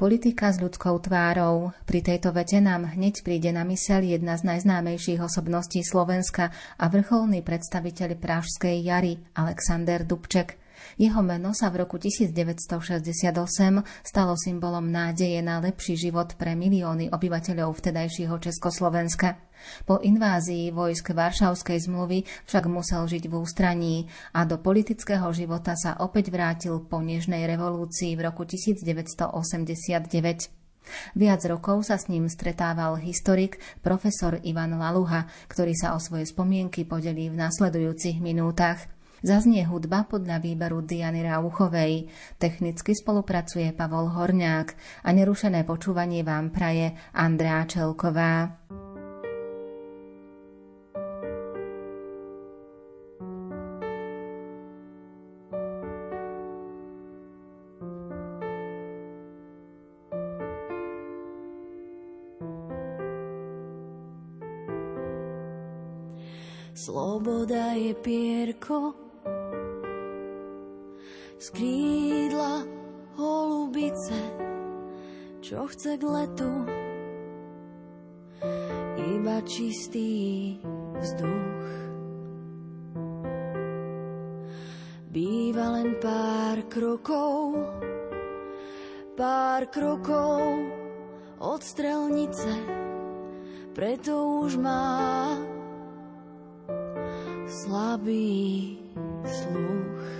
Politika s ľudskou tvárou. Pri tejto vete nám hneď príde na mysel jedna z najznámejších osobností Slovenska a vrcholný predstaviteľ Pražskej jary Alexander Dubček. Jeho meno sa v roku 1968 stalo symbolom nádeje na lepší život pre milióny obyvateľov vtedajšieho Československa. Po invázii vojsk Varšavskej zmluvy však musel žiť v ústraní a do politického života sa opäť vrátil po Nežnej revolúcii v roku 1989. Viac rokov sa s ním stretával historik profesor Ivan Laluha, ktorý sa o svoje spomienky podelí v nasledujúcich minútach. Zaznie hudba podľa výberu Diany Rauchovej. Technicky spolupracuje Pavol Horňák a nerušené počúvanie vám praje Andrá Čelková. Sloboda je pierko, z krídla holubice, čo chce k letu, iba čistý vzduch. Býva len pár krokov, pár krokov od strelnice, preto už má slabý sluch.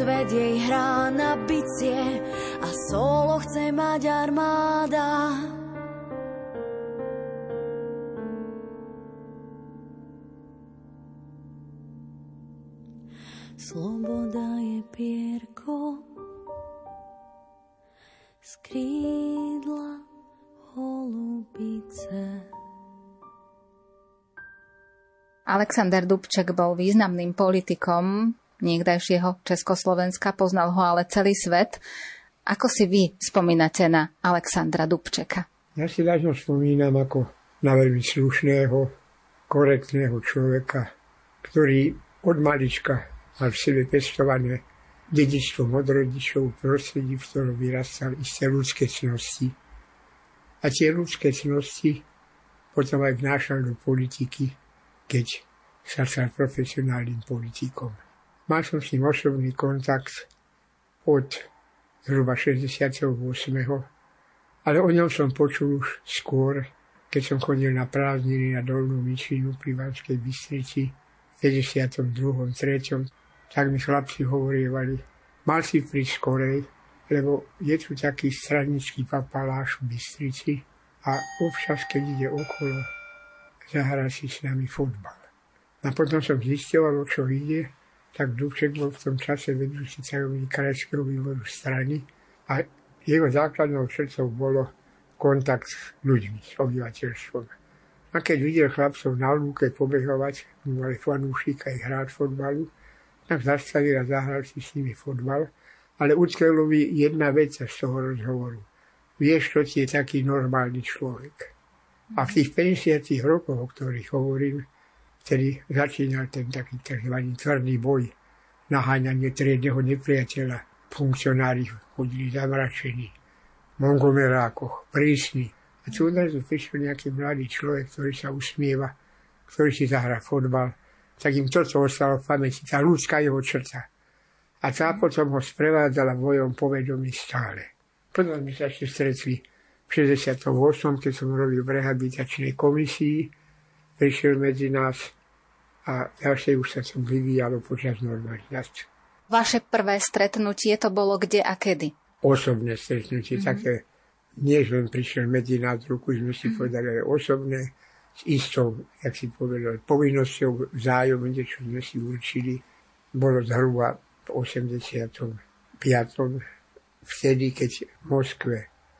Svet jej hrá na bicie a solo chce mať armáda. Sloboda je pierko z krídla holubice. Alexander Dubček bol významným politikom niekdajšieho Československa, poznal ho ale celý svet. Ako si vy spomínate na Alexandra Dubčeka? Ja si dažno spomínam ako na veľmi slušného, korektného človeka, ktorý od malička mal v sebe pestované dedičstvo od rodičov, prostredí, v ktorom vyrastal isté ľudské cnosti. A tie ľudské cnosti potom aj vnášal do politiky, keď sa stal profesionálnym politikom. Mal som s ním osobný kontakt od zhruba 68. Ale o ňom som počul už skôr, keď som chodil na prázdniny na Dolnú Myšinu pri Banskej Bystrici v 52. 3. Tak mi chlapci hovorievali, mal si prísť skorej, lebo je tu taký stranický papaláš v Bystrici a občas, keď ide okolo, zahrá si s nami fotbal. A potom som zistil, o čo ide, tak Dubček bol v tom čase vedúci tajomník krajského výboru strany a jeho základnou srdcou bolo kontakt s ľuďmi, s obyvateľstvom. A keď videl chlapcov na lúke pobehovať, mali fanúšika aj hrať fotbalu, tak zastavil a zahral si s nimi fotbal. Ale utkvelo jedna vec z toho rozhovoru. Vieš, čo ti je taký normálny človek. A v tých 50 rokoch, o ktorých hovorím, vtedy začínal ten taký tzv. tvrdý boj, naháňanie triedneho nepriateľa. Funkcionári chodili zamračení, mongomerákoch, prísni. A tu odrazu prišiel nejaký mladý človek, ktorý sa usmieva, ktorý si zahrá fotbal. Tak im toto ostalo v pamäti, tá ľudská jeho črta. A tá potom ho sprevádzala vojom povedomí stále. Potom sme sa ešte stretli v 68. keď som robil v rehabilitačnej komisii, prišiel medzi nás a ďalšie už sa som vyvíjalo počas normalizácie. Vaše prvé stretnutie to bolo kde a kedy? Osobné stretnutie, mm-hmm. také nie, že len prišiel medzi nás, ruku sme si mm-hmm. povedali, ale osobné, s istou, jak si povedal, povinnosťou vzájomne, čo sme si určili, bolo zhruba v 85. vtedy, keď v Moskve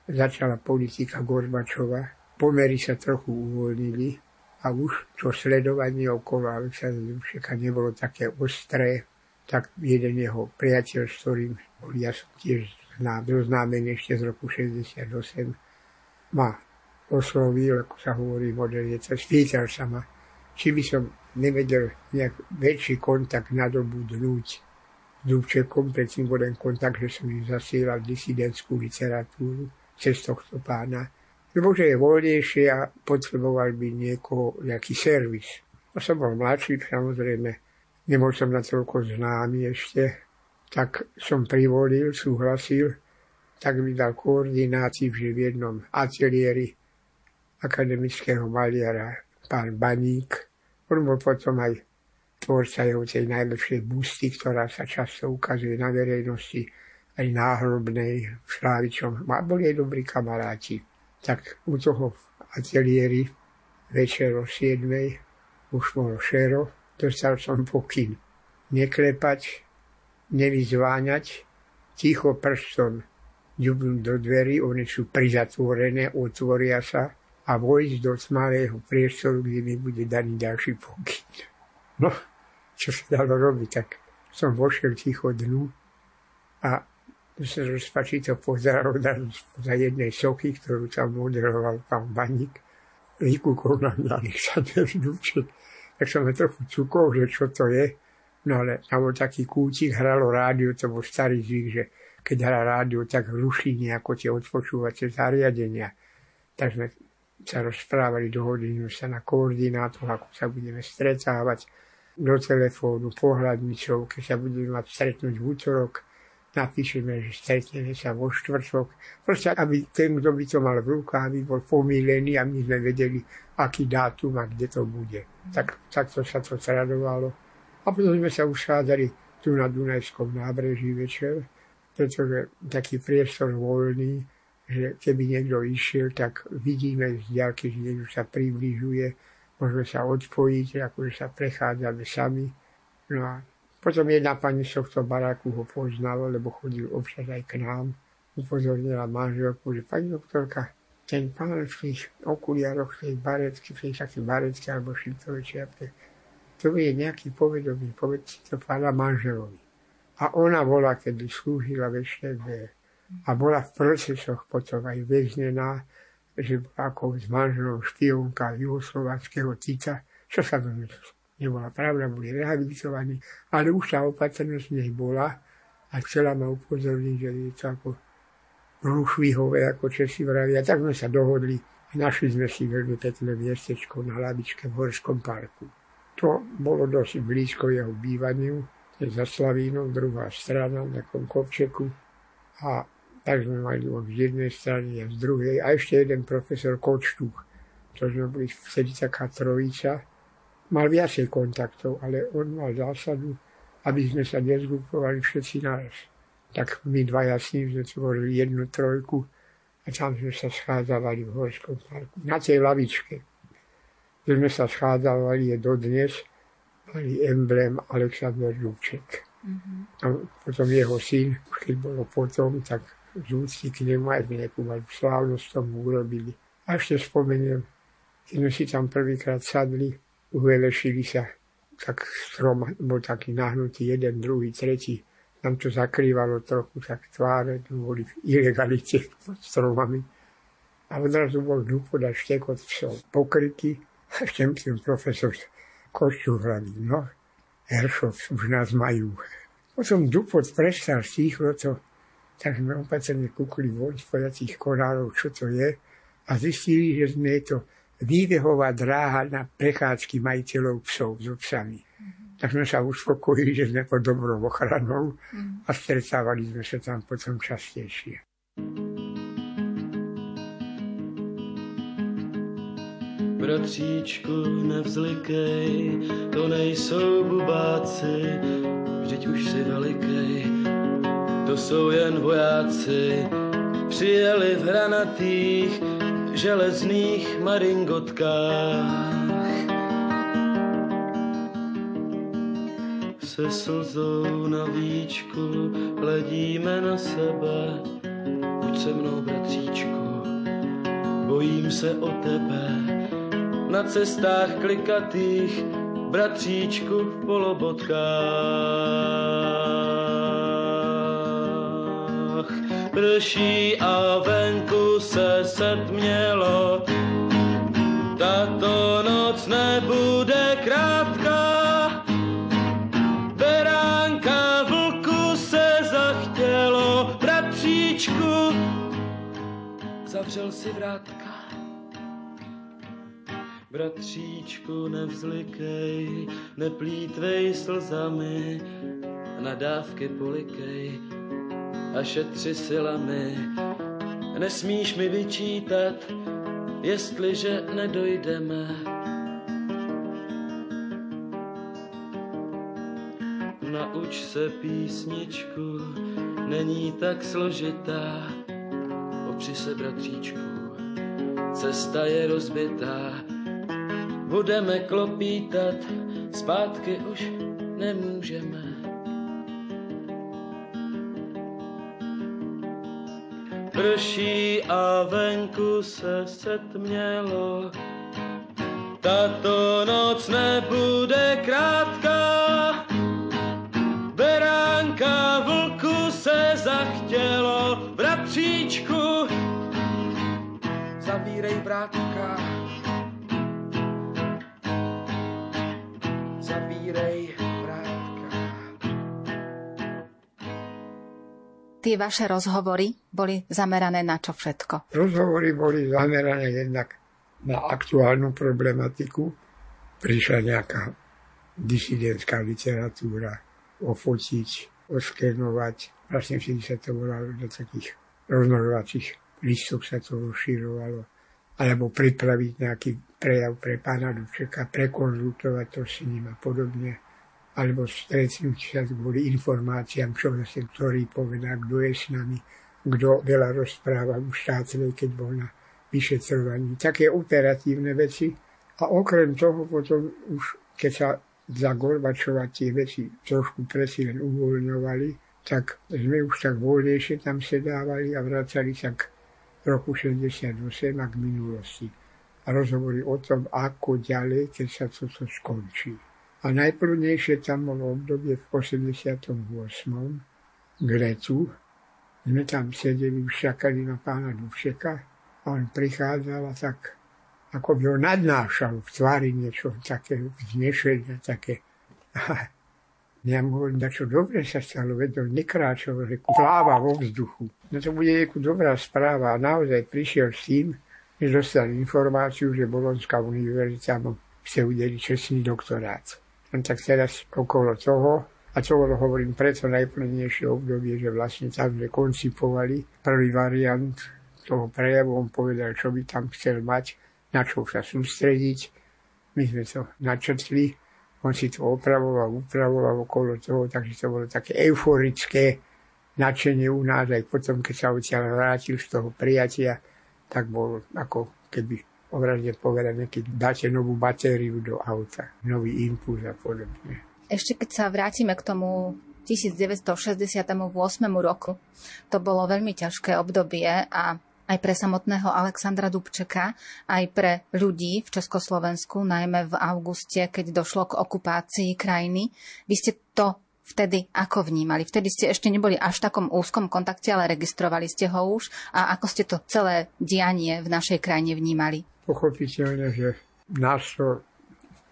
začala politika Gorbačova, pomery sa trochu uvoľnili a už to sledovanie okolo Aleksandra Dubčeka nebolo také ostré, tak jeden jeho priateľ, s ktorým ja som tiež znám, zoznámený ešte z roku 68, ma oslovil, ako sa hovorí moderne, spýtal sa ma, či by som nevedel nejak väčší kontakt nadobudnúť s Dubčekom, predtým bol len kontakt, že som im zasielal disidentskú literatúru cez tohto pána, lebo že je voľnejšie a potreboval by niekoho, nejaký servis. A som bol mladší, samozrejme, nebol som na toľko známy ešte, tak som privolil, súhlasil, tak mi dal koordináciu v jednom ateliéri akademického maliara pán Baník, on bol potom aj tvorca jeho tej najlepšej busty, ktorá sa často ukazuje na verejnosti, aj náhrobnej, v Šlávičom. A boli aj dobrí kamaráti. Tak u toho ateliéri večer o 7. už bolo šero, dostal som pokyn neklepať, nevyzváňať, ticho prstom ďubnúť do dverí, one sú prizatvorené, otvoria sa a vojsť do tmavého priestoru, kde mi bude daný ďalší pokyn. No, čo sa dalo robiť, tak som vošiel ticho dnu a sa rozpačito pozeral za jednej soky, ktorú tam moderoval pán Baník. Vykúkol na mňa Alexander Dubček. Tak som ma trochu cukol, že čo to je. No ale tam bol taký kútik, hralo rádio, to bol starý zvyk, že keď hrá rádio, tak ruší nejako tie odpočúvacie zariadenia. Tak sme sa rozprávali, dohodli sa na koordinátoch, ako sa budeme stretávať do telefónu, pohľadničov, keď sa budeme mať stretnúť v útorok, napíšeme, že stretneme sa vo štvrtok. Proste, aby ten, kto by to mal v rukách, aby bol pomílený a my sme vedeli, aký dátum a kde to bude. Tak, takto sa to tradovalo. A potom sme sa usádzali tu na Dunajskom nábreží večer, pretože taký priestor voľný, že keby niekto išiel, tak vidíme z ďalky, že niekto sa približuje, môžeme sa odpojiť, akože sa prechádzame sami. No a potom jedna pani z tohto baráku ho poznala, lebo chodil občas aj k nám. Upozornila manželku, že pani doktorka, ten pán v tých okuliaroch, v tej barecky, v tej také barecky alebo šiltovej čiapke, to je nejaký povedomý, povedz to pána manželovi. A ona bola, kedy slúžila v Eštebe, a bola v procesoch potom aj väznená, že ako s manželom špionka juhoslovanského Tita, čo sa to nebola pravda, boli rehabilitovaní, ale už tá opatrnosť nej bola a chcela ma upozorniť, že je to ako rušvihové, ako Česi vravia. Tak sme sa dohodli a našli sme si veľmi pekné miestečko na lavičke v Horskom parku. To bolo dosť blízko jeho bývaniu, je za Slavínom, druhá strana, na takom kopčeku. A tak sme mali on z jednej strany a z druhej. A ešte jeden profesor Kočtuch, to sme boli vtedy taká trojica. Mal viacej kontaktov, ale on mal zásadu, aby sme sa nezgrupovali všetci naraz. Tak my dva s ním sme tvorili jednu trojku a tam sme sa schádzavali v Horskom parku. Na tej lavičke, kde sme sa schádzavali je dodnes, mali emblém Aleksandr Dubček. Mm-hmm. A potom jeho syn, keď bolo potom, tak z úcty k nemu aj nejakú slávnosť tomu urobili. A ešte spomeniem, keď sme si tam prvýkrát sadli, uvelešili sa, tak strom bol taký nahnutý, jeden, druhý, tretí. Tam to zakrývalo trochu, tak tváre boli v ilegalite pod stromami. A odrazu bol dupod a štekot psov. Pokryky a ten profesor Košťu hradí. No, Heršov už nás majú. Potom dupod prestal ticho, to tak sme opatrne kúkli von z podacích korálov, čo to je a zistili, že sme to výbehová dráha na prechádzky majiteľov psov s psami. Mm-hmm. Tak sme sa uspokojili, že sme pod dobrou ochranou mm-hmm. a stretávali sme sa tam potom častejšie. Bratříčku, nevzlikej, to nejsou bubáci, vždyť už si velikej, to jsou jen vojáci, přijeli v hranatých železných maringotkách. Se slzou na víčku hledíme na sebe, se mnou, bratříčku, bojím se o tebe. Na cestách klikatých, bratříčku v polobotkách. Prší a venku se setmělo, tato noc nebude krátká. Beránka vlku se zachtělo, bratříčku, zavřel si vrátka. Bratříčku, nevzlikej, neplítvej slzami, nadávky polikej a šetři silami. Nesmíš mi vyčítat, jestliže nedojdeme. Nauč se písničku, není tak složitá, opři se bratříčku, cesta je rozbitá, budeme klopítat, zpátky už nemůžeme. Prší a venku se setmělo, tato noc nebude krátká. Beránka vlku se zachtělo, bratříčku, zavírej vrátka. Zavírej Tie vaše rozhovory boli zamerané na čo všetko? Rozhovory boli zamerané jednak na aktuálnu problematiku. Prišla nejaká disidentská literatúra ofotiť, oskenovať. Vlastne vtedy sa to volalo do takých rozmnožovacích listov sa to rozširovalo. Alebo pripraviť nejaký prejav pre pána Dubčeka, prekonzultovať to s ním a podobne. Alebo stretnúť sa kvôli informáciám, čo vlastne ktorý povedá, kto je s nami, kto veľa rozpráva už štátnej, keď bol na vyšetrovaní. Také operatívne veci. A okrem toho potom už, keď sa za Gorbačova tie veci trošku presi len uvoľňovali, tak sme už tak voľnejšie tam sedávali a vracali sa k roku 68 a k minulosti. A rozhovory o tom, ako ďalej, keď sa toto skončí. A najprvnejšie tam bolo obdobie v 88. k letu. Sme tam sedeli, už čakali na pána Duvšeka a on prichádzal a tak ako by ho nadnášal v tvári niečo také vznešené, také. A ja mu hovorím, čo dobre sa stalo, veď on nekráčal, že pláva vo vzduchu. No to bude nejakú dobrá správa a naozaj prišiel s tým, že dostal informáciu, že Bolonská univerzita mu chce udeliť čestný doktorát. On tak teraz okolo toho, a bolo, hovorím, preto najplnejšie obdobie, že vlastne tam sme koncipovali prvý variant toho prejavu, on povedal, čo by tam chcel mať, na čo sa sústrediť. My sme to načrtli, on si to opravoval, upravoval okolo toho, takže to bolo také euforické nadšenie u nás, aj potom, keď sa odtiaľ vrátil z toho prijatia, tak bol ako keby obrazne povedané, keď dáte novú batériu do auta, nový impuls a podobne. Ešte keď sa vrátime k tomu 1968 roku, to bolo veľmi ťažké obdobie a aj pre samotného Alexandra Dubčeka, aj pre ľudí v Československu, najmä v auguste, keď došlo k okupácii krajiny. Vy ste to vtedy ako vnímali? Vtedy ste ešte neboli až v takom úzkom kontakte, ale registrovali ste ho už. A ako ste to celé dianie v našej krajine vnímali? Pochopiteľne, že nás to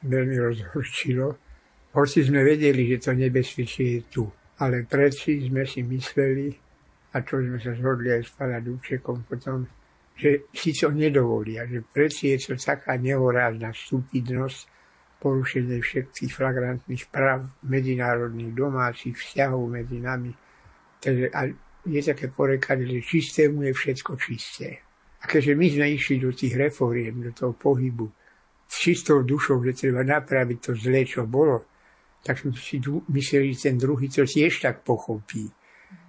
veľmi rozhorčilo. Hoci sme vedeli, že to nebezpečie je tu. Ale predsi sme si mysleli, a čo sme sa zhodli aj s pána Dubčekom potom, že si to nedovolia, že predsi je to taká nehorázna stupidnosť, porušenie všetkých flagrantných práv medzinárodných domácich vzťahov medzi nami. Takže a je také porekanie, že čistému je všetko čisté. A keďže my sme išli do tých reforiem, do toho pohybu, s čistou dušou, že treba napraviť to zlé, čo bolo, tak sme si mysleli, že ten druhý to tiež tak pochopí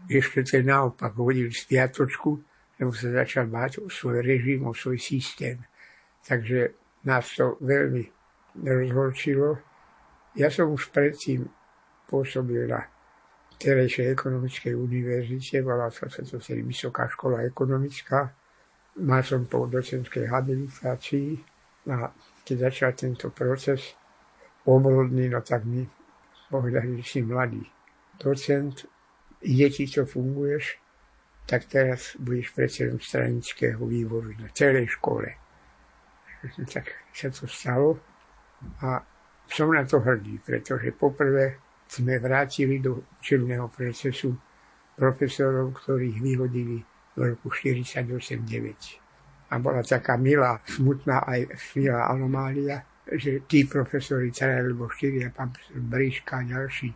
ešte ten naopak hodil spiatočku, lebo sa začal báť o svoj režim, o svoj systém. Takže nás to veľmi rozhorčilo. Ja som už predtým pôsobil na terejšej ekonomickej univerzite, volá sa to vtedy Vysoká škola ekonomická. Mal som po docentskej habilitácii a keď začal tento proces obrodný, no tak mi povedali, že si mladý docent, ide ti, čo funguješ, tak teraz budeš predsedom stranického výboru na celej škole. Tak sa to stalo a som na to hrdý, pretože poprvé sme vrátili do učebného procesu profesorov, ktorých vyhodili v roku 48-9. A bola taká milá, smutná aj milá anomália, že tí profesori, teda alebo štyria, pán profesor Bríška a ďalší,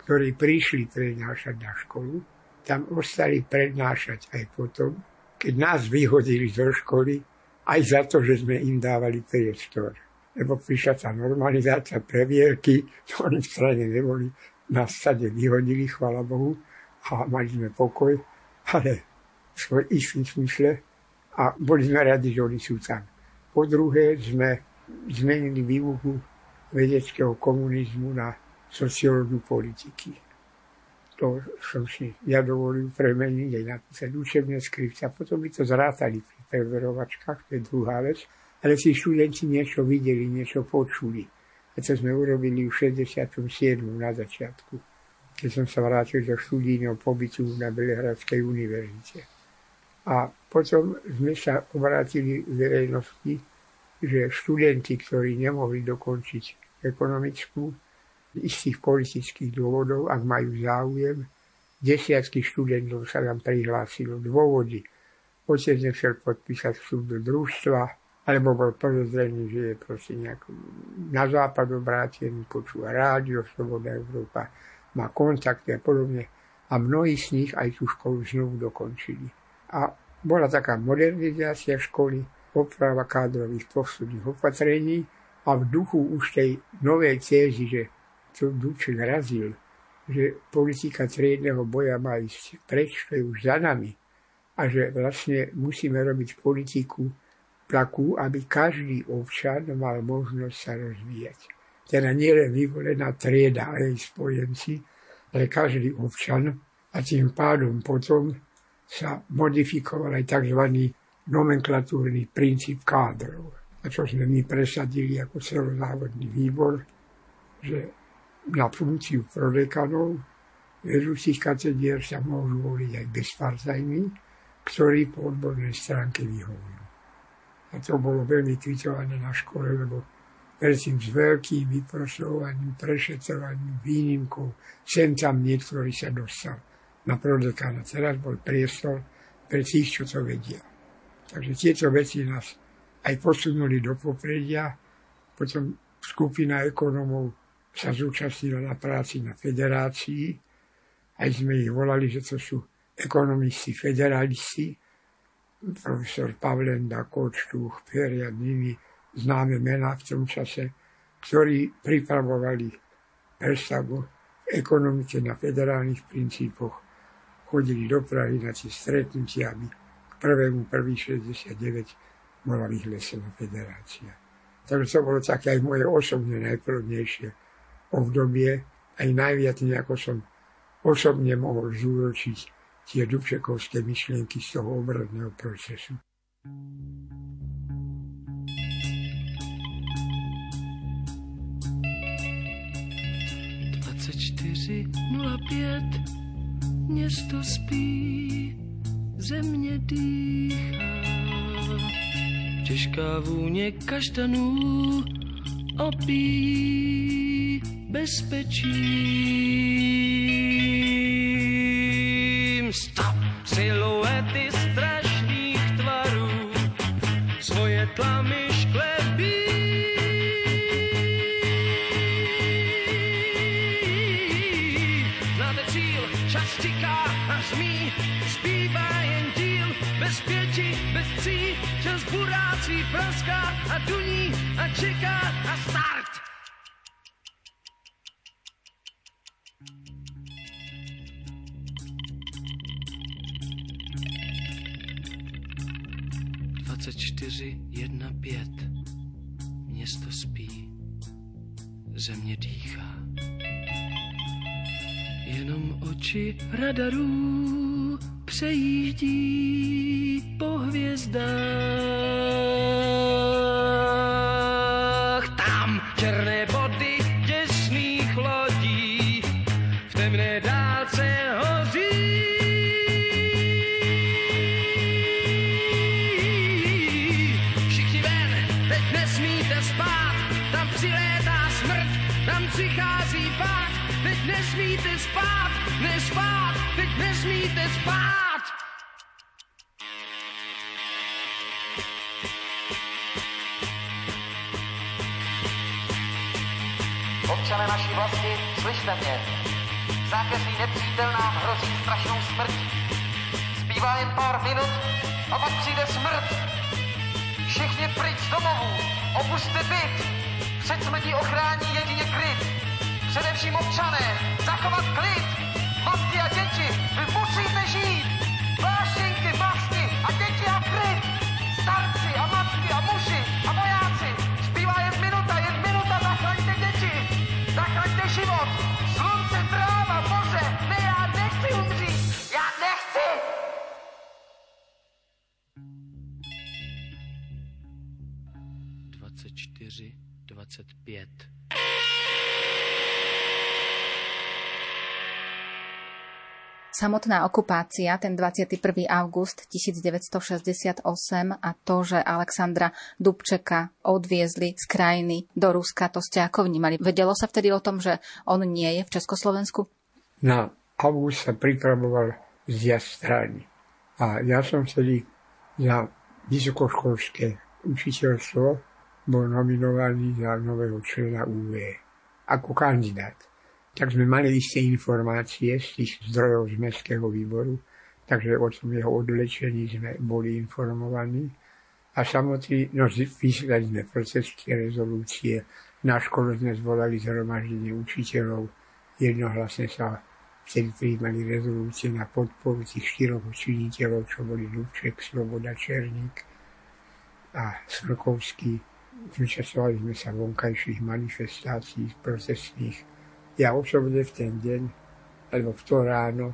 ktorí prišli prednášať na školu, tam ostali prednášať aj potom, keď nás vyhodili zo školy, aj za to, že sme im dávali priestor lebo prišla tá normalizácia previerky, to oni v strane neboli, nás sade vyhodili, chvala Bohu, a mali sme pokoj, ale v svoj istým smysle a boli sme radi, že oni sú tam. Po druhé sme zmenili výuku vedeckého komunizmu na sociológiu politiky. To som si ja dovolil premeniť aj napísať učebné skripty a potom by to zrátali pri preverovačkách, to je druhá vec ale tí študenti niečo videli, niečo počuli. A to sme urobili v 67. na začiatku, keď som sa vrátil do študijného pobytu na Belehradskej univerzite. A potom sme sa obrátili v verejnosti, že študenti, ktorí nemohli dokončiť ekonomickú, z istých politických dôvodov, ak majú záujem, desiatky študentov sa nám prihlásilo. Dôvody. Otec nechcel podpísať vstup do družstva, alebo bol podozrený, že je proste nejak na západ obrátený, počúva rádio, Sloboda Európa, má kontakty a podobne. A mnohí z nich aj tú školu znovu dokončili. A bola taká modernizácia školy, oprava kádrových posledných opatrení a v duchu už tej novej cézy, že to Duček razil, že politika triedného boja má ísť preč, to je už za nami a že vlastne musíme robiť politiku, takú, aby každý občan mal možnosť sa rozvíjať. Teda nielen vyvolená trieda a jej spojenci, ale každý občan a tým pádom potom sa modifikoval aj tzv. nomenklatúrny princíp kádrov. A čo sme my presadili ako celozávodný výbor, že na funkciu prodekanov vedúcich katedier sa môžu voliť aj bezfarzajní, ktorí po odbornej stránke vyhovujú. A to bolo veľmi kvitované na škole, lebo verím s veľkým vyprosovaním, prešetrovaním, výnimkou, sem tam niektorý sa dostal na prodekána. Teraz bol priestor pre tých, čo to vedia. Takže tieto veci nás aj posunuli do popredia. Potom skupina ekonomov sa zúčastnila na práci na federácii. Aj sme ich volali, že to sú ekonomisti, federalisti profesor Pavlenda, Kočtuch, Peria, Nini, známe mená v tom čase, ktorí pripravovali predstavu ekonomike na federálnych princípoch. Chodili do Prahy na tie stretnutia, aby k 1.1.69 bola vyhlesená federácia. Takže to bolo také aj moje osobne najplodnejšie obdobie, aj najviac nejako som osobne mohol zúročiť tie Dubčekovské myšlienky z toho obradného procesu. pět, město spí, země dýchá. Těžká vůně kaštanů opí bezpečí. Stop siluety strašných tvarů, svoje tlamy šklebí. Znáte cíl, čas tiká a zmí, zpívá jen díl, bez pěti, bez tří, čas burácí praská a duní a čeká a start. Země dýchá. jenom oči radarů přejíždí po hvězdách. Tam černé body Občané naší vlasti, slyšte mě. Zákeřný nepřítel hrozí strašnou smrt. Zbývá jen pár minut a pak přijde smrt. Všichni pryč z domovů, opuste byt. Před smrtí ochrání jedině kryt. Především občané, zachovat klid. Pět. Samotná okupácia, ten 21. august 1968 a to, že Alexandra Dubčeka odviezli z krajiny do Ruska, to ste ako vnímali? Vedelo sa vtedy o tom, že on nie je v Československu? Na august sa pripravoval zjazd strany. A ja som vtedy za vysokoškolské učiteľstvo bol nominovaný za nového člena UV ako kandidát tak sme mali isté informácie z tých zdrojov z Mestského výboru, takže o tom jeho odlečení sme boli informovaní. A samotný, no vyslali sme processké rezolúcie, na škole sme zvolali zhromaždenie učiteľov, jednohlasne sa vtedy prijímali rezolúcie na podporu tých štyroch činiteľov, čo boli Dubček, Sloboda, Černík a Smrkovský. Zúčastňovali sme sa vonkajších manifestácií, procesných ja osobne v ten deň, alebo v to ráno,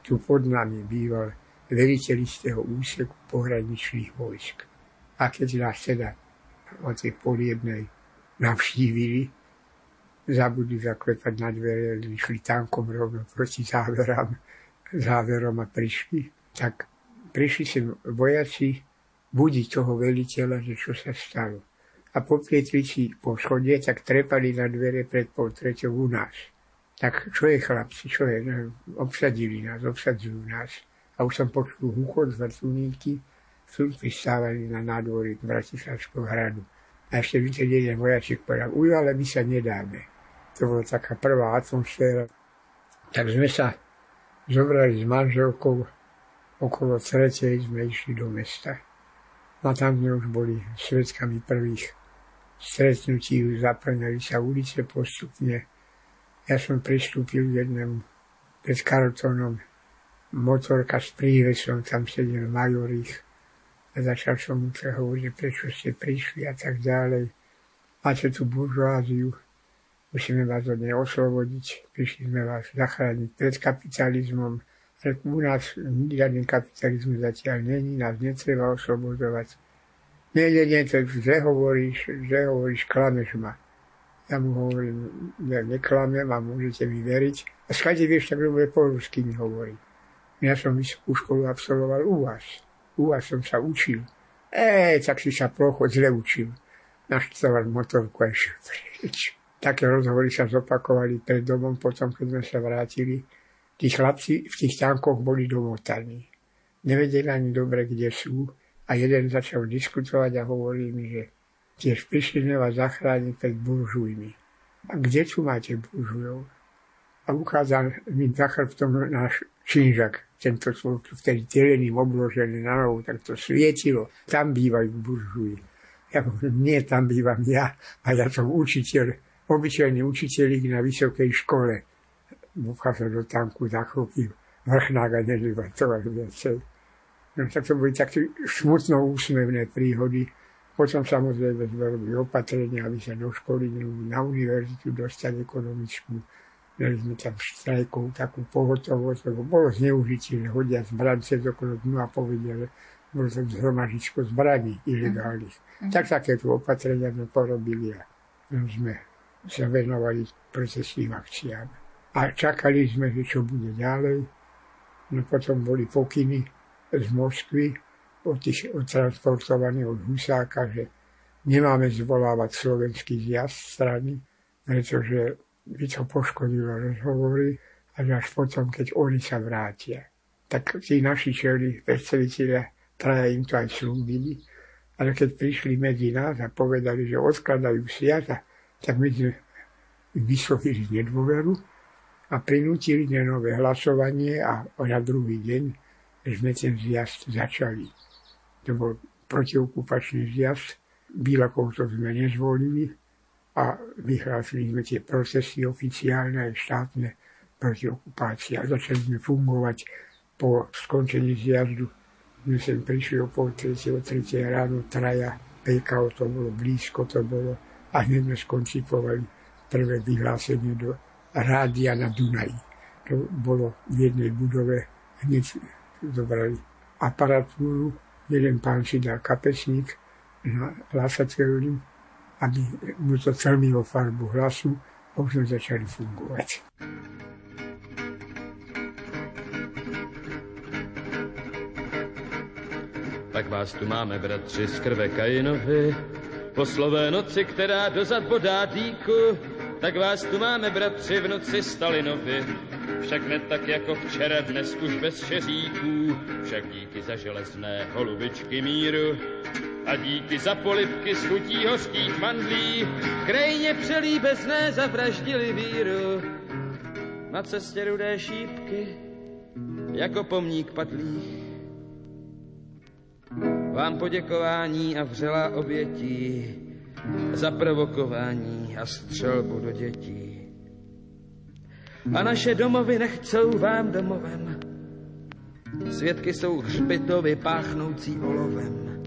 tu pod nami býval veliteľ istého úseku pohraničných vojsk. A keď nás teda o tej poliebnej navštívili, zabudli zaklepať na dvere, išli tankom rovno proti záverom, záverom a prišli. Tak prišli sem vojaci budiť toho veliteľa, že čo sa stalo a po Pietrici po schode, tak trepali na dvere pred pol treťou u nás. Tak čo je chlapci, čo je? No, obsadili nás, obsadzujú nás. A už som počul húchod z vrtulníky, sú pristávali na nádvorí Bratislavského hradu. A ešte víte, jeden vojačik povedal, uj, ale my sa nedáme. To bola taká prvá atmosféra. Tak sme sa zobrali s manželkou, okolo tretej sme išli do mesta. A tam sme už boli svetkami prvých stretnutí zaplňali sa ulice postupne. Ja som pristúpil k jednému pred kartónom motorka s prívesom, tam sedel majorich a začal som mu sa hovoriť, prečo ste prišli a tak ďalej. Máte tu buržoáziu, musíme vás od nej oslobodiť, prišli sme vás zachrániť pred kapitalizmom, ale u nás žiadny kapitalizmus zatiaľ není, nás netreba oslobodovať nie, nie, nie, to že hovoríš, že hovoríš, klameš ma. Ja mu hovorím, ja neklamem a môžete mi veriť. A skade vieš, tak dobre po rusky mi hovorí. Ja som vysokú školu absolvoval u vás. U vás som sa učil. E, tak si sa plocho zle učil. Naštvovať motorku a ešte preč. Také rozhovory sa zopakovali pred domom, potom, keď sme sa vrátili. Tí chlapci v tých tankoch boli domotaní. Nevedeli ani dobre, kde sú a jeden začal diskutovať a hovorí mi, že tiež prišli sme vás zachrániť pred buržujmi. A kde tu máte buržujov? A ukázal mi za chrbtom náš činžak, tento svoj vtedy teleným obložený na novu, tak to svietilo. Tam bývajú buržuji. Ja hovorím, nie, tam bývam ja, a ja som učiteľ, obyčajný učiteľík na vysokej škole. Bucha sa do tanku zachopil, vrchnák a neživatovali viacej. No, tak to boli také smutno úsmevné príhody. Potom samozrejme sme robili opatrenia, aby sa do školy, na univerzitu dostať ekonomickú. Mali sme tam strajkov takú pohotovosť, lebo bolo zneužitie, že hodia zbraň cez okolo dnu a povedia, že bolo to zhromažičko zbraní ilegálnych. Mm. Tak takéto opatrenia sme porobili a sme sa venovali procesným akciám. A čakali sme, že čo bude ďalej. No potom boli pokyny z Moskvy od tých odtransportovaných od Husáka, že nemáme zvolávať slovenský zjazd strany, pretože by to poškodilo rozhovory a až potom, keď oni sa vrátia. Tak tí naši čeli, predstaviteľia, traja im to aj slúbili, ale keď prišli medzi nás a povedali, že odkladajú sviata, tak my sme vyslovili nedôveru a prinútili na nové hlasovanie a na druhý deň sme ten zjazd začali. To bol protiokupačný zjazd, Bílakov to sme nezvolili, a vyhlásili sme tie procesy oficiálne aj štátne proti okupácii a začali sme fungovať po skončení zjazdu. My sem prišli o pol tretie, o tretie ráno, traja, PKO to bolo blízko, to bolo a hneď sme skoncipovali prvé vyhlásenie do rádia na Dunaji. To bolo v jednej budove, hneď zobrali aparatúru, jeden pán si dal kapesník na hlasateľným aby mu to celmilo farbu hlasu, už sme začali fungovať. Tak vás tu máme, bratři, z krve Kajinovi, po noci, která dozad bodá dýku, tak vás tu máme, bratři, v noci Stalinovi. Však ne tak jako včera, dnes už bez šeříků, však díky za železné holubičky míru a díky za polipky z chutí hořkých mandlí v krajině přelíbezné zavraždili víru. Na cestě rudé šípky, jako pomník padlých. Vám poděkování a vřelá obětí za provokování a střelbu do dětí A naše domovy nechcou vám domovem. Svědky jsou hřbitovy páchnoucí olovem.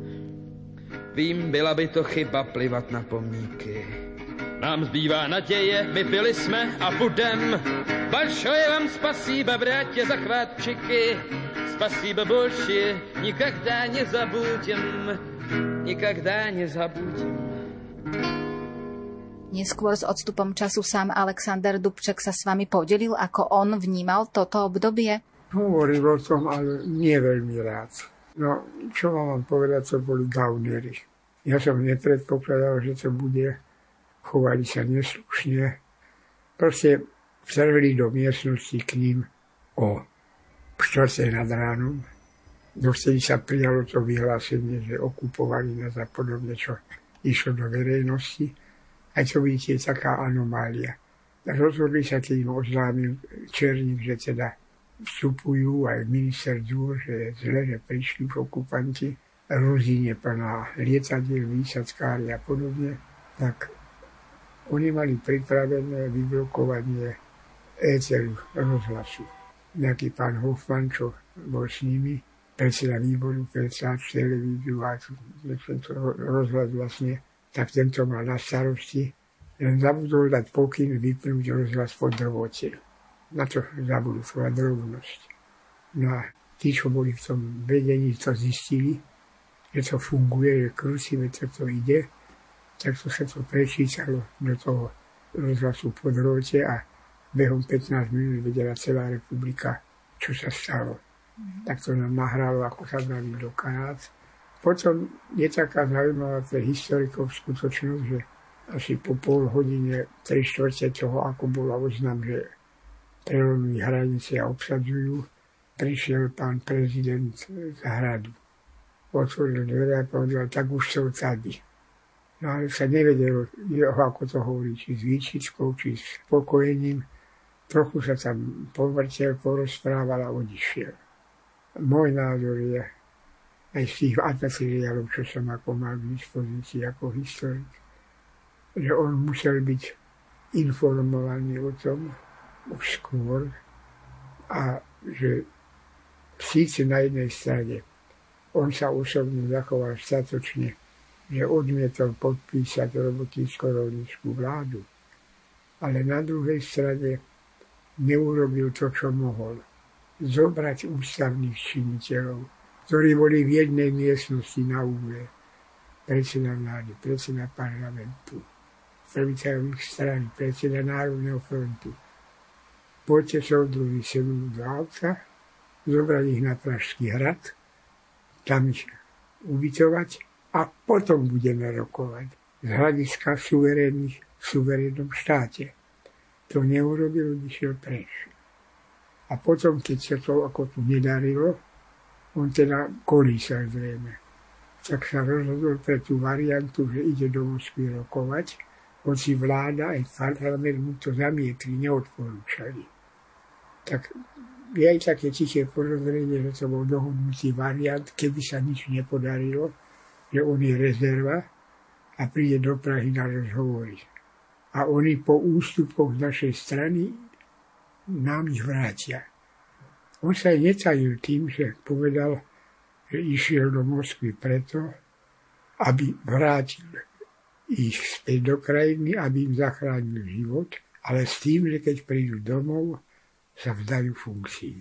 Vím, byla by to chyba plivat na pomníky. Nám zbývá naděje, vypili jsme a budem. Большое vám spasíba, bratě, za chvátčiky. Spasíba больше, никогда не забудем. Никогда не забудем. Neskôr s odstupom času sám Alexander Dubček sa s vami podelil, ako on vnímal toto obdobie? Hovoril o tom, ale nie veľmi rád. No, čo vám mám povedať, to boli gaunery. Ja som nepredpokladal, že to bude. Chovali sa neslušne. Proste vtrhli do miestnosti k ním o 4. nad ránom. Dovtedy sa prijalo to vyhlásenie, že okupovali nás a podobne, čo išlo do verejnosti. Aj to vidíte, taká anomália. Rozhodli sa, keď im oznámil Černík, že teda vstupujú aj minister Dúr, že je zle, že prišli okupanti Ruzíne plná lietadiel, výsadkári a podobne, tak oni mali pripravené vyblokovanie éteru rozhlasu. Nejaký pán Hoffman, čo bol s nimi, predseda výboru pre televíziu a rozhľad vlastne, tak tento mal na starosti, len zabudol dať pokyn vypnúť rozhlas pod drvote. Na to zabudol svoja drobnosť. No a tí, čo boli v tom vedení, to zistili, že to funguje, že krúsime, to to ide, tak to sa to prečítalo do toho rozhlasu po drote a behom 15 minút vedela celá republika, čo sa stalo. Mm-hmm. Tak to nám nahralo, ako sa dali do Kanác. Potom je taká zaujímavá pre historikov skutočnosť, že asi po pol hodine, tri štvrte toho, ako bola oznam, že prelomujú hranice a obsadzujú, prišiel pán prezident z hradu otvoril dvere a povedal, tak už som tady. No ale sa nevedelo, ako to hovorí, či s výčitkou, či s pokojením. Trochu sa tam povrtel, porozprával a odišiel. Môj názor je, aj z tých materiálov, čo som ako mal k dispozícii ako historik, že on musel byť informovaný o tom už skôr a že síce na jednej strane on sa osobne zachoval statočne, že odmietol podpísať robotnícko-rolnickú vládu. Ale na druhej strane neurobil to, čo mohol. Zobrať ústavných činiteľov, ktorí boli v jednej miestnosti na úve. Predseda vlády, predseda parlamentu, pravicajových strany, predseda Národného frontu. Poďte soudruhy sedú do auta, zobrať ich na Pražský hrad, tam ich ubytovať a potom budeme rokovať z hľadiska suverénnych v suverénnom štáte. To neurobil, išiel preč. A potom, keď sa to ako tu nedarilo, on teda kolísal zrejme. Tak sa rozhodol pre tú variantu, že ide do Moskvy rokovať, hoci vláda aj parlament mu to zamietli, neodporúčali. Tak je aj také tiché podozrenie, že to bol dohodnutý variant, keby sa nič nepodarilo, že on je rezerva a príde do Prahy na rozhovory. A oni po ústupkoch z našej strany nám ich vrátia. On sa aj netajil tým, že povedal, že išiel do Moskvy preto, aby vrátil ich späť do krajiny, aby im zachránil život, ale s tým, že keď prídu domov, sa vzdajú funkcií.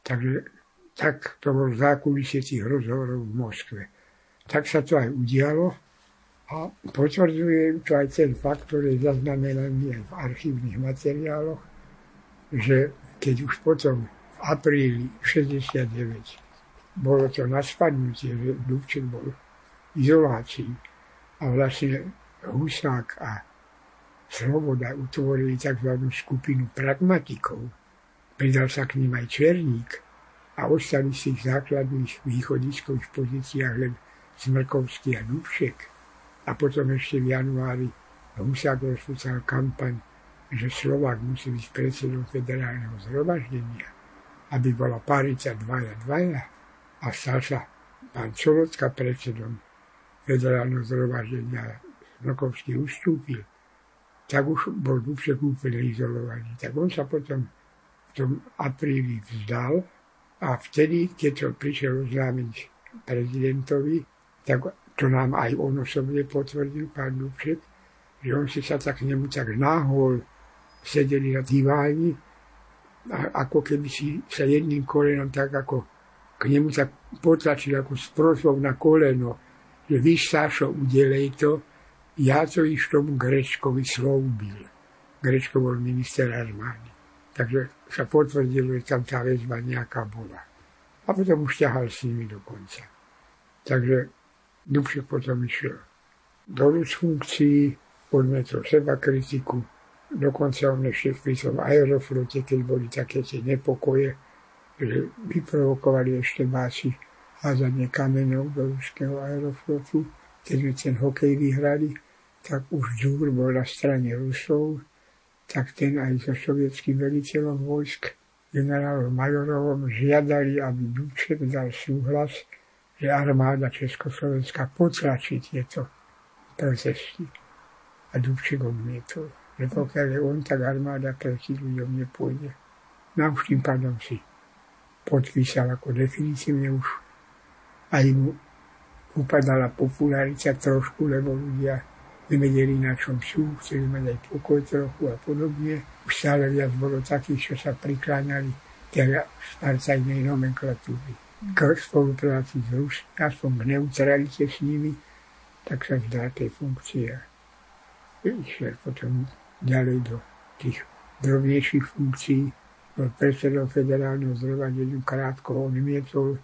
Takže tak to bol zákulisie tých rozhovorov v Moskve. Tak sa to aj udialo a potvrdzuje to aj ten fakt, ktorý je zaznamenaný v archívnych materiáloch, že keď už potom apríli 69 bolo to na spadnutie, že Dubček bol v izolácii a vlastne Husák a Sloboda utvorili tzv. skupinu pragmatikov, Pridal sa k ním aj Černík a ostali si v základných východiskových pozíciách len Smrkovský a Dubšek. A potom ešte v januári Husák rozpúcal kampaň, že Slovák musí byť predsedom federálneho zhromaždenia, aby bola parica dvaja dvaja a stal sa pán Čolotka predsedom federálneho zhromaždenia Smrkovský ustúpil. Tak už bol Dubšek úplne izolovaný. Tak on sa potom tom apríli vzdal a vtedy, keď to prišiel oznámiť prezidentovi, tak to nám aj on osobne potvrdil, pán Dubček, že on si sa tak nemu tak náhol sedeli na diváni, ako keby si sa jedným kolenom tak ako k nemu tak potlačil ako s prosbou na koleno, že vy, Sášo, udelej to, ja to iš tomu Grečkovi slúbil. Grečko bol minister armády. Takže sa potvrdilo, že tam tá väzba nejaká bola. A potom už ťahal s nimi do konca. Takže Dubšek potom išiel dolu z funkcií, odmetol seba kritiku, dokonca on ešte pri tom aeroflote, keď boli také tie nepokoje, že vyprovokovali ešte bási házanie kameňov do ruského aeroflotu. Keď sme ten hokej vyhrali, tak už Džúr bol na strane Rusov, tak ten aj so sovietským veliteľom vojsk generálom Majorovom žiadali, aby Dubček dal súhlas, že armáda Československa potlačí tieto protesty. A Dubček odmietol, že pokiaľ je on, tak armáda proti ľuďom nepôjde. No už tým pádom si podpísal ako definitívne už aj mu upadala popularita trošku, lebo ľudia nevedeli, na čom sú, chceli mať aj pokoj trochu a podobne. Už stále viac bolo takých, čo sa prikláňali teda starcajnej nomenklatúry k spolupráci s Rusmi, aspoň k neutralite s nimi, tak sa vzdá tej funkcie a išiel potom ďalej do tých drobnejších funkcií. Bol predsedom federálneho zhromaždenia, krátko odmietol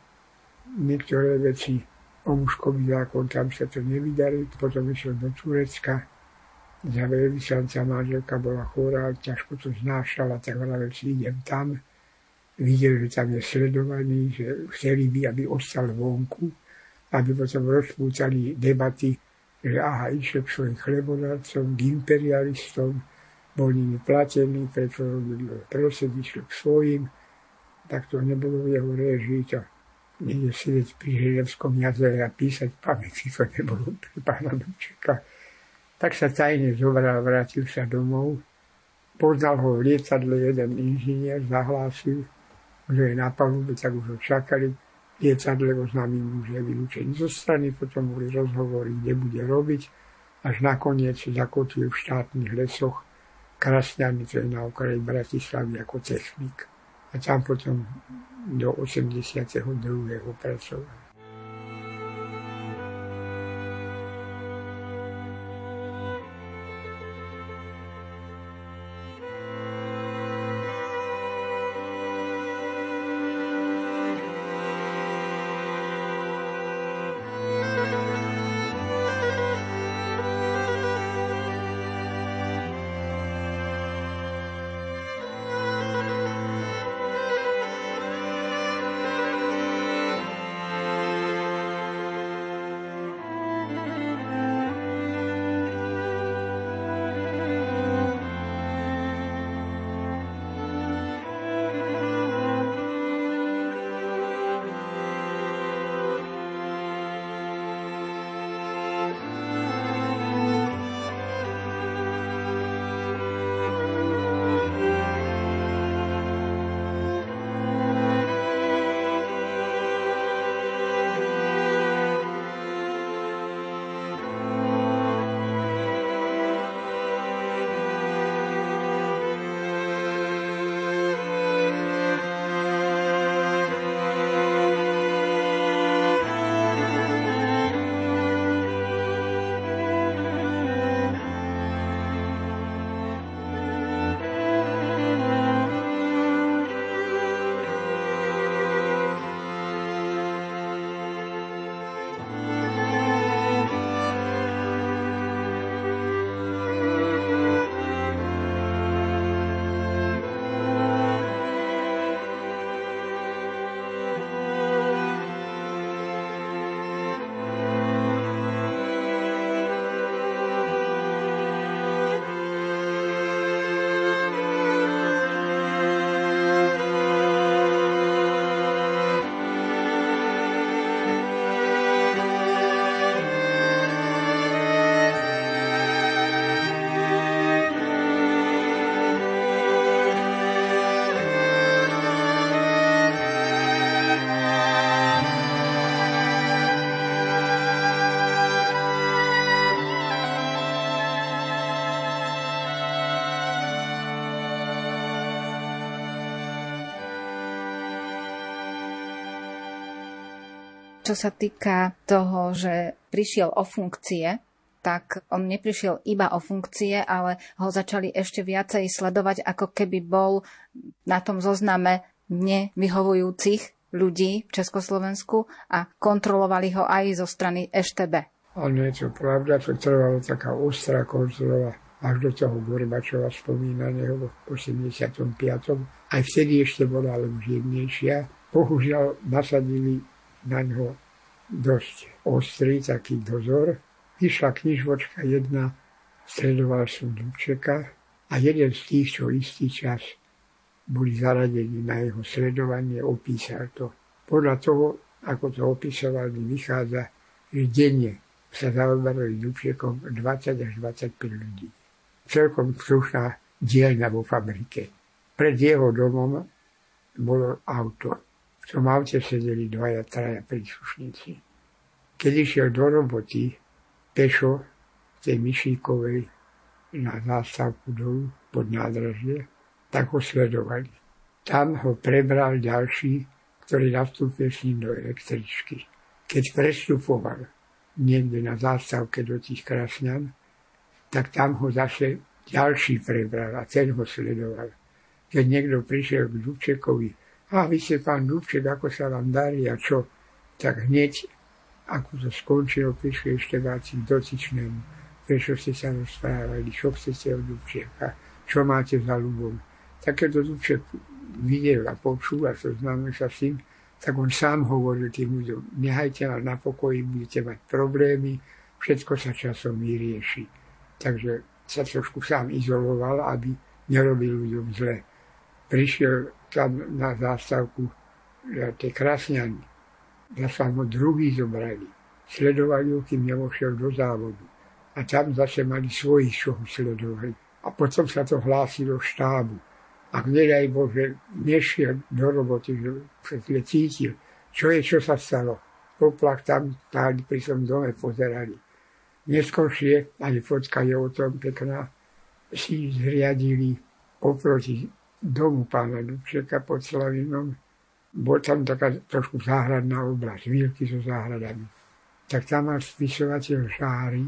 niektoré veci Omuškový zákon, tam sa to nevydali, potom išiel do Turecka, za veľvyslanca manželka bola chorá, ťažko to znášala, tak hovoril si, idem tam. Videl, že tam je sledovaný, že chceli by, aby ostal vonku, aby potom rozpúcali debaty, že aha, išiel k svojim chlebodarcom, k imperialistom, boli nimi platení, preto robil prosed, išiel k svojim, tak to nebolo v jeho režii, to niekde sedieť pri Židovskom jazere a písať pamäti, to nebolo pre pána Dubčeka. Tak sa tajne zobral, vrátil sa domov. Poznal ho v lietadle jeden inžinier, zahlásil, že je na palube, tak už ho čakali. Lietadle oznámil mu, že je vylúčený zo strany, potom boli rozhovory, kde bude robiť, až nakoniec zakotvil v štátnych lesoch je na okraji Bratislavy ako technik. A tam potom do 82. pracoval. Čo sa týka toho, že prišiel o funkcie, tak on neprišiel iba o funkcie, ale ho začali ešte viacej sledovať, ako keby bol na tom zozname nevyhovujúcich ľudí v Československu a kontrolovali ho aj zo strany EŠTB. Je to pravda, to trvalo taká ostrá kontrola až do toho Gorbačova spomínaného v 85. Aj vtedy ešte bola ale už jemnejšia. Bohužiaľ nasadili na ňo dosť ostrý taký dozor. Vyšla knižvočka jedna, stredoval som Dubčeka a jeden z tých, čo istý čas boli zaradení na jeho sledovanie, opísal to. Podľa toho, ako to opisoval, mi vychádza, že denne sa zaoberali Dubčekom 20 až 25 ľudí. Celkom slušná dielňa vo fabrike. Pred jeho domom bolo auto v tom aute sedeli dvaja, traja príslušníci. Keď išiel do roboty, pešo tej Myšíkovej na zástavku dolu pod nádražie, tak ho sledovali. Tam ho prebral ďalší, ktorý nastúpil s ním do električky. Keď prestupoval niekde na zástavke do tých krasňan, tak tam ho zase ďalší prebral a ten ho sledoval. Keď niekto prišiel k Dubčekovi a vy ste pán Dubček, ako sa vám darí a čo, tak hneď, ako to skončilo, prišli ešte váci k dotyčnému, prečo ste sa rozprávali, čo chcete od Dubčeka, čo máte za ľubom. Tak Dubček videl a počul a zoznámil sa s tým, tak on sám hovoril tým ľuďom, nehajte ma na pokoji, budete mať problémy, všetko sa časom vyrieši. Takže sa trošku sám izoloval, aby nerobil ľuďom zle. Prišiel tam na zástavku tie krásňany. Zase ho druhý zobrali. Sledovali ho, kým nevošiel do závodu. A tam zase mali svojich, čo ho sledovali. A potom sa to hlásilo štábu. Ak nedaj Bože, nešiel do roboty, že presne cítil, čo je, čo sa stalo. Poplach tam stáli pri tom dome, pozerali. Neskôršie, aj fotka je o tom pekná, si zriadili oproti domu pána Dubčeka pod Slavinom. Bol tam taká trošku záhradná oblasť, výlky so záhradami. Tak tam mal spisovateľ Žári,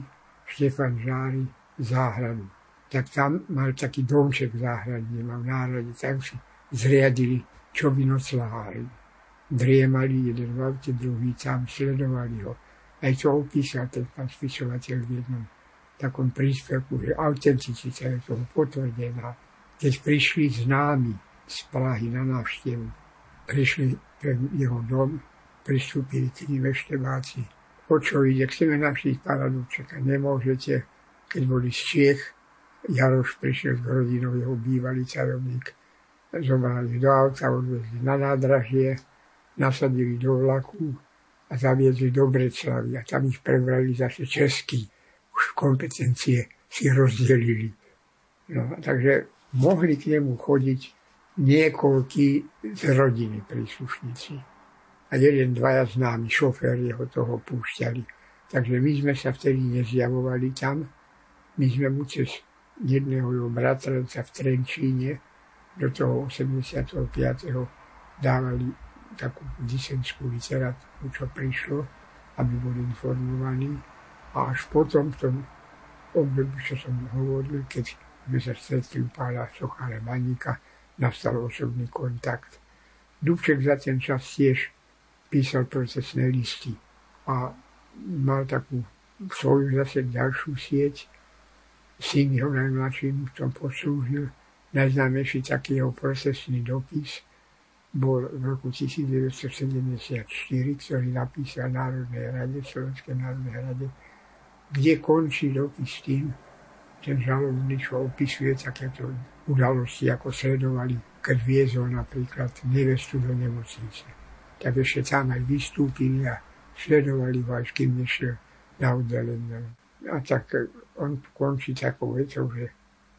Štefan Žári, záhradu. Tak tam mal taký domček v záhrade, mal v národe, tak si zriadili, čo by noclahári. Driemali jeden v aute, druhý tam, sledovali ho. Aj to opísal ten pán spisovateľ v jednom takom príspevku, že autenticita je toho potvrdená. Keď prišli známi z Prahy na návštevu, prišli pre jeho dom, pristúpili k ním eštebáci. O čo ide? Chceme navštíviť pána Dubčeka. Nemôžete, keď boli z Čiech, Jaroš prišiel z rodinov, jeho bývalý carovník. Zobrali do auta, odvezli na nádražie, nasadili do vlaku a zaviezli do Breclavy a tam ich prebrali zase český už kompetencie si rozdelili. No, takže mohli k nemu chodiť niekoľkí z rodiny príslušníci. A jeden, dvaja známi šoféry ho toho púšťali. Takže my sme sa vtedy nezjavovali tam. My sme mu cez jedného jeho bratranca v Trenčíne do toho 85. dávali takú disenskú literatúru, čo prišlo, aby boli informovaní a až potom, v tom období, čo som hovoril, keď sme sa stretli u pána Sochára Baníka, nastal osobný kontakt. Dubček za ten čas tiež písal procesné listy a mal takú svoju zase ďalšiu sieť. Syn jeho najmladší v tom poslúžil. Najznámejší taký jeho procesný dopis bol v roku 1974, ktorý napísal Národnej rade, Slovenskej národnej rade, kde končí dopis tým, ten žalobný, čo opisuje takéto udalosti, ako sledovali, keď viezol napríklad nevestu do nemocnice. Tak ešte tam aj vystúpili a sledovali ho, až kým nešiel na oddelenie. A tak on končí takou vecou, že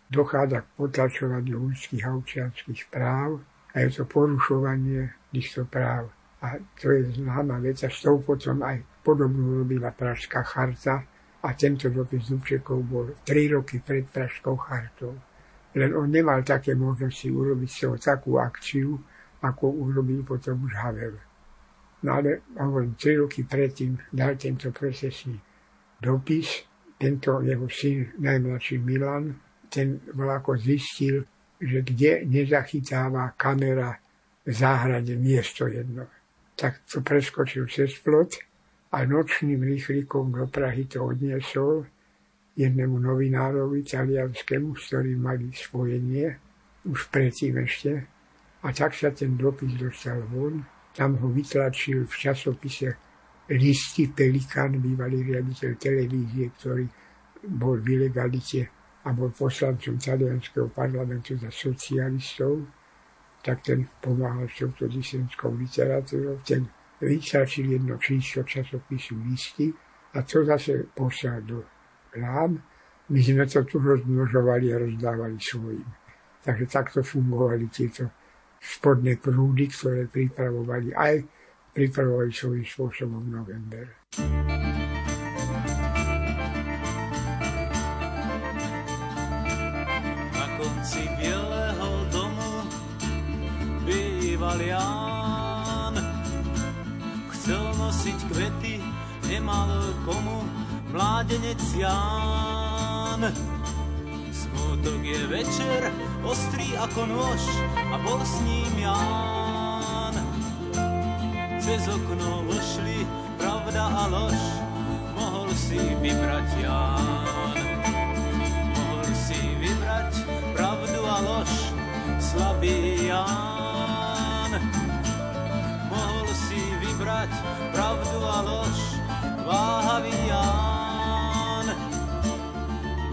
dochádza k potlačovaniu ľudských a občianských práv a je to porušovanie týchto práv. A to je známa vec a s tou potom aj podobnú robila Pražská charta, a tento dopis Dubčekov bol 3 roky pred Pražskou chartou. Len on nemal také možnosti urobiť z toho takú akciu, ako urobil potom už Havel. No ale hovorím, 3 roky predtým dal tento procesný dopis, tento jeho syn, najmladší Milan, ten bol ako zistil, že kde nezachytáva kamera v záhrade miesto jedno. Tak to preskočil cez plot a nočným rýchlikom do Prahy to odniesol jednému novinárovi talianskému, s ktorým mali spojenie, už predtým ešte. A tak sa ten dopis dostal von. Tam ho vytlačil v časopise Listi Pelikán, bývalý riaditeľ televízie, ktorý bol v ilegalite a bol poslancom talianského parlamentu za socialistov, tak ten pomáhal s touto disenskou literatúrou. Ten vytlačil jedno číslo časopisu listy a to zase poslal do nám. My sme to tu rozmnožovali a rozdávali svojim. Takže takto fungovali tieto spodné prúdy, ktoré pripravovali aj pripravovali svojím spôsobom november. Nemal komu mládenec Ján. Smutok je večer, ostrý ako nôž a bol s ním Ján. Cez okno vošli pravda a lož, mohol si vybrať Ján. Mohol si vybrať pravdu a lož, slabý Ján. Mohol si vybrať pravdu a lož, váhavý Ján.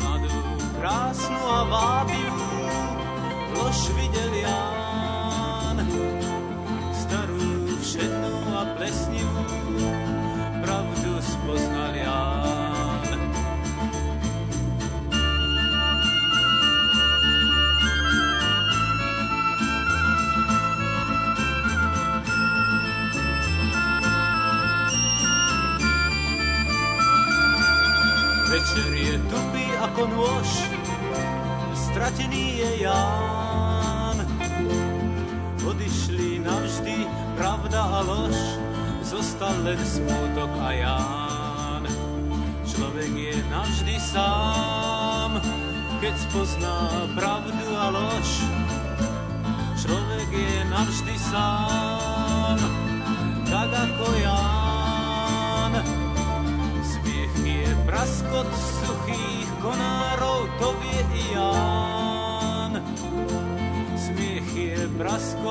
Mladú, krásnu a vábivú lož videl Ján.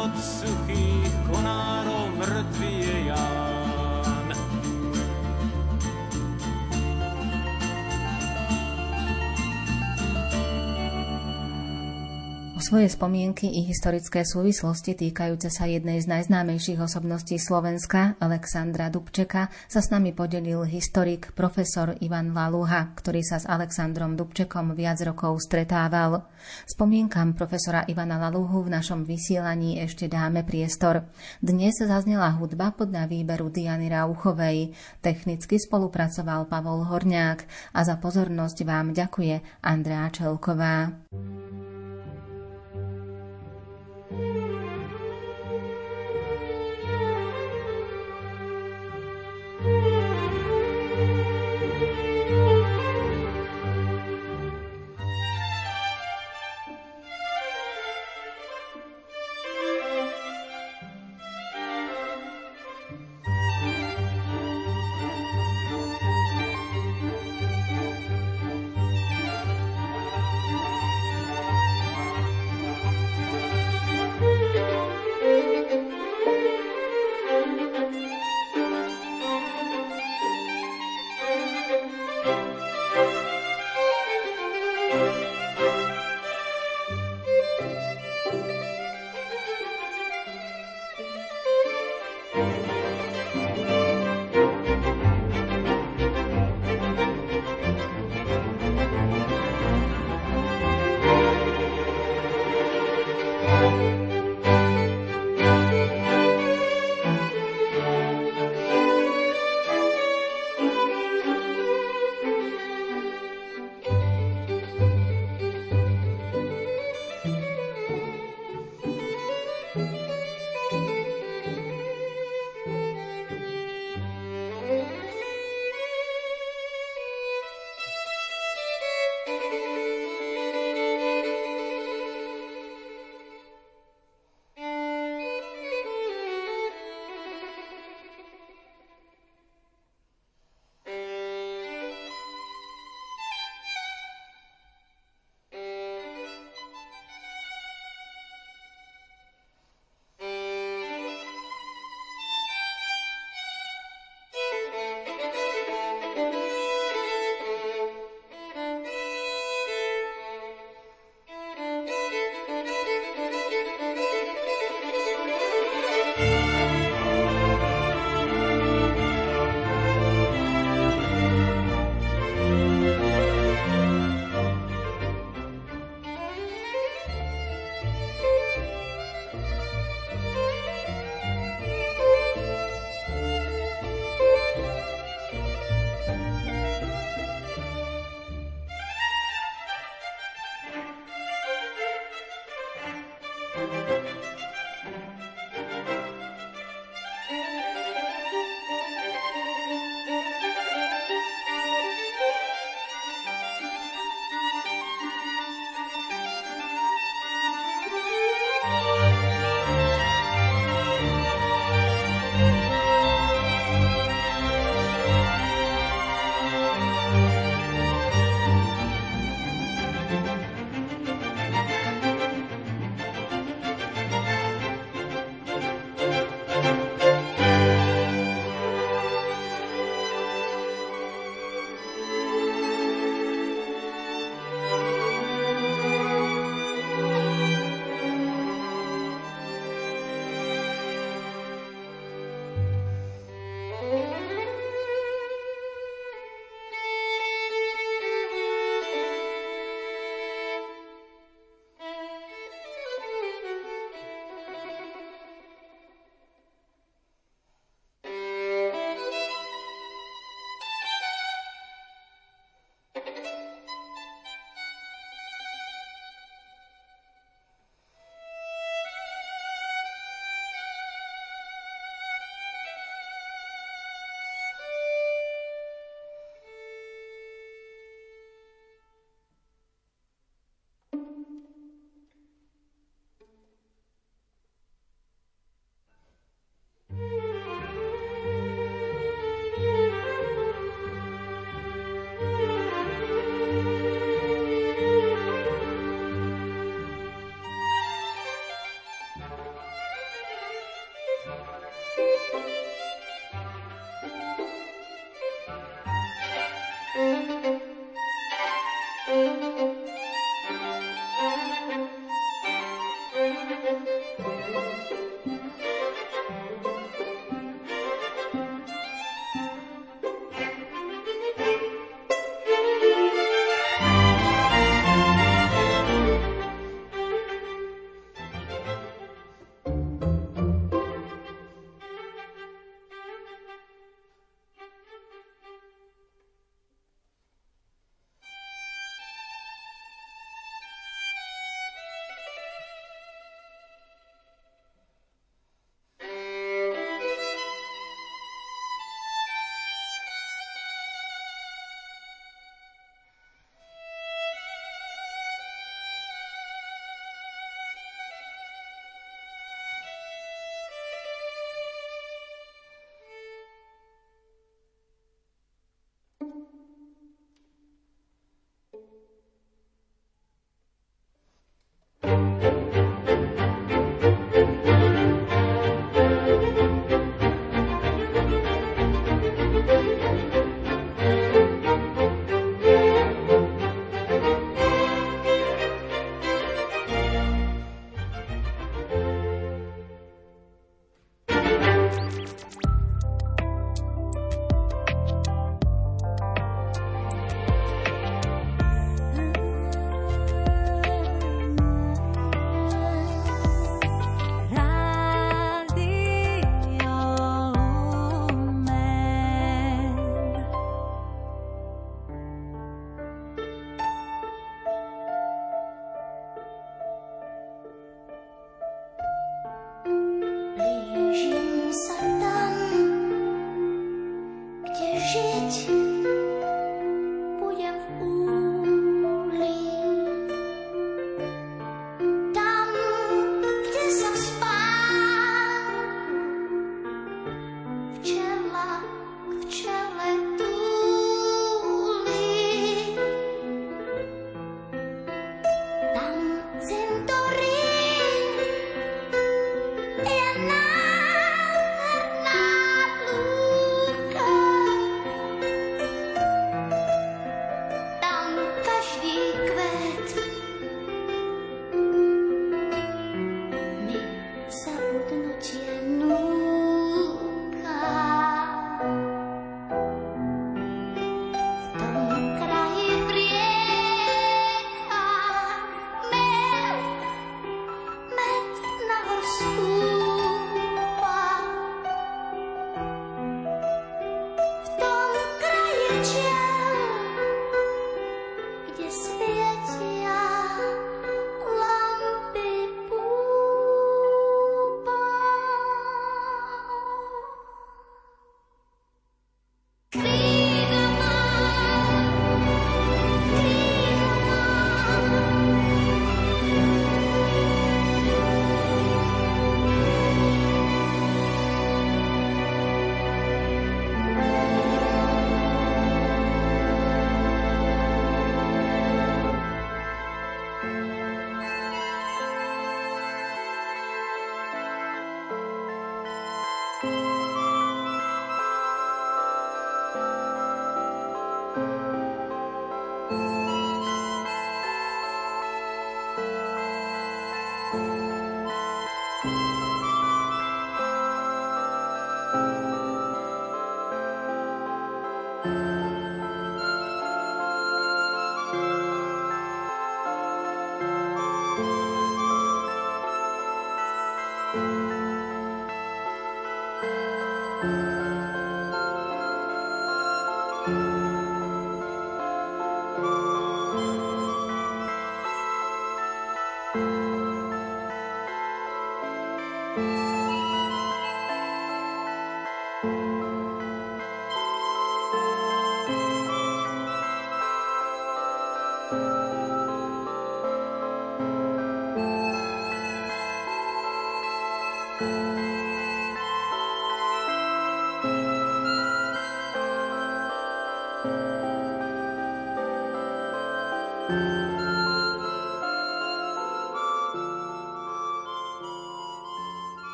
od suchých svoje spomienky i historické súvislosti týkajúce sa jednej z najznámejších osobností Slovenska, Alexandra Dubčeka, sa s nami podelil historik profesor Ivan Laluha, ktorý sa s Alexandrom Dubčekom viac rokov stretával. Spomienkam profesora Ivana Laluhu v našom vysielaní ešte dáme priestor. Dnes zaznela hudba podľa výberu Diany Rauchovej. Technicky spolupracoval Pavol Horňák a za pozornosť vám ďakuje Andrea Čelková thank you.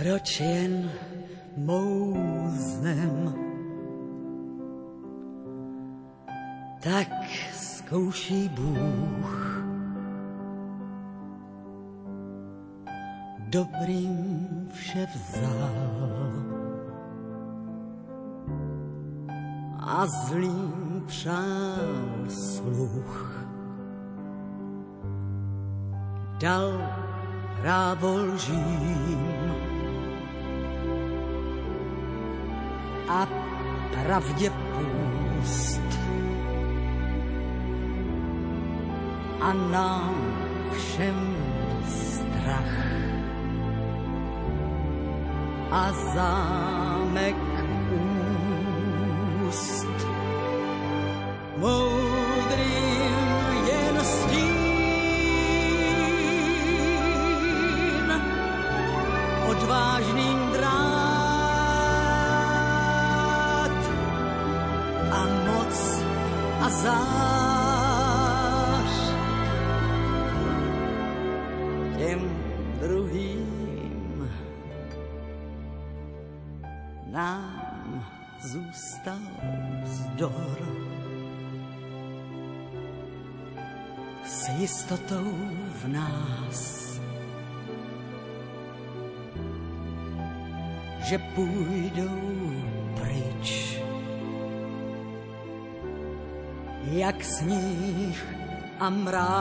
Proč jen mou zem tak zkouší Bůh. Dobrým vše vzal a zlým přál sluch. Dal právo lžím a pravdě půst. a nám všem strach. A zámek úst moudrým jen stín, odvážným vzdor. S jistotou v nás, že půjdou pryč. Jak sníh a mráz.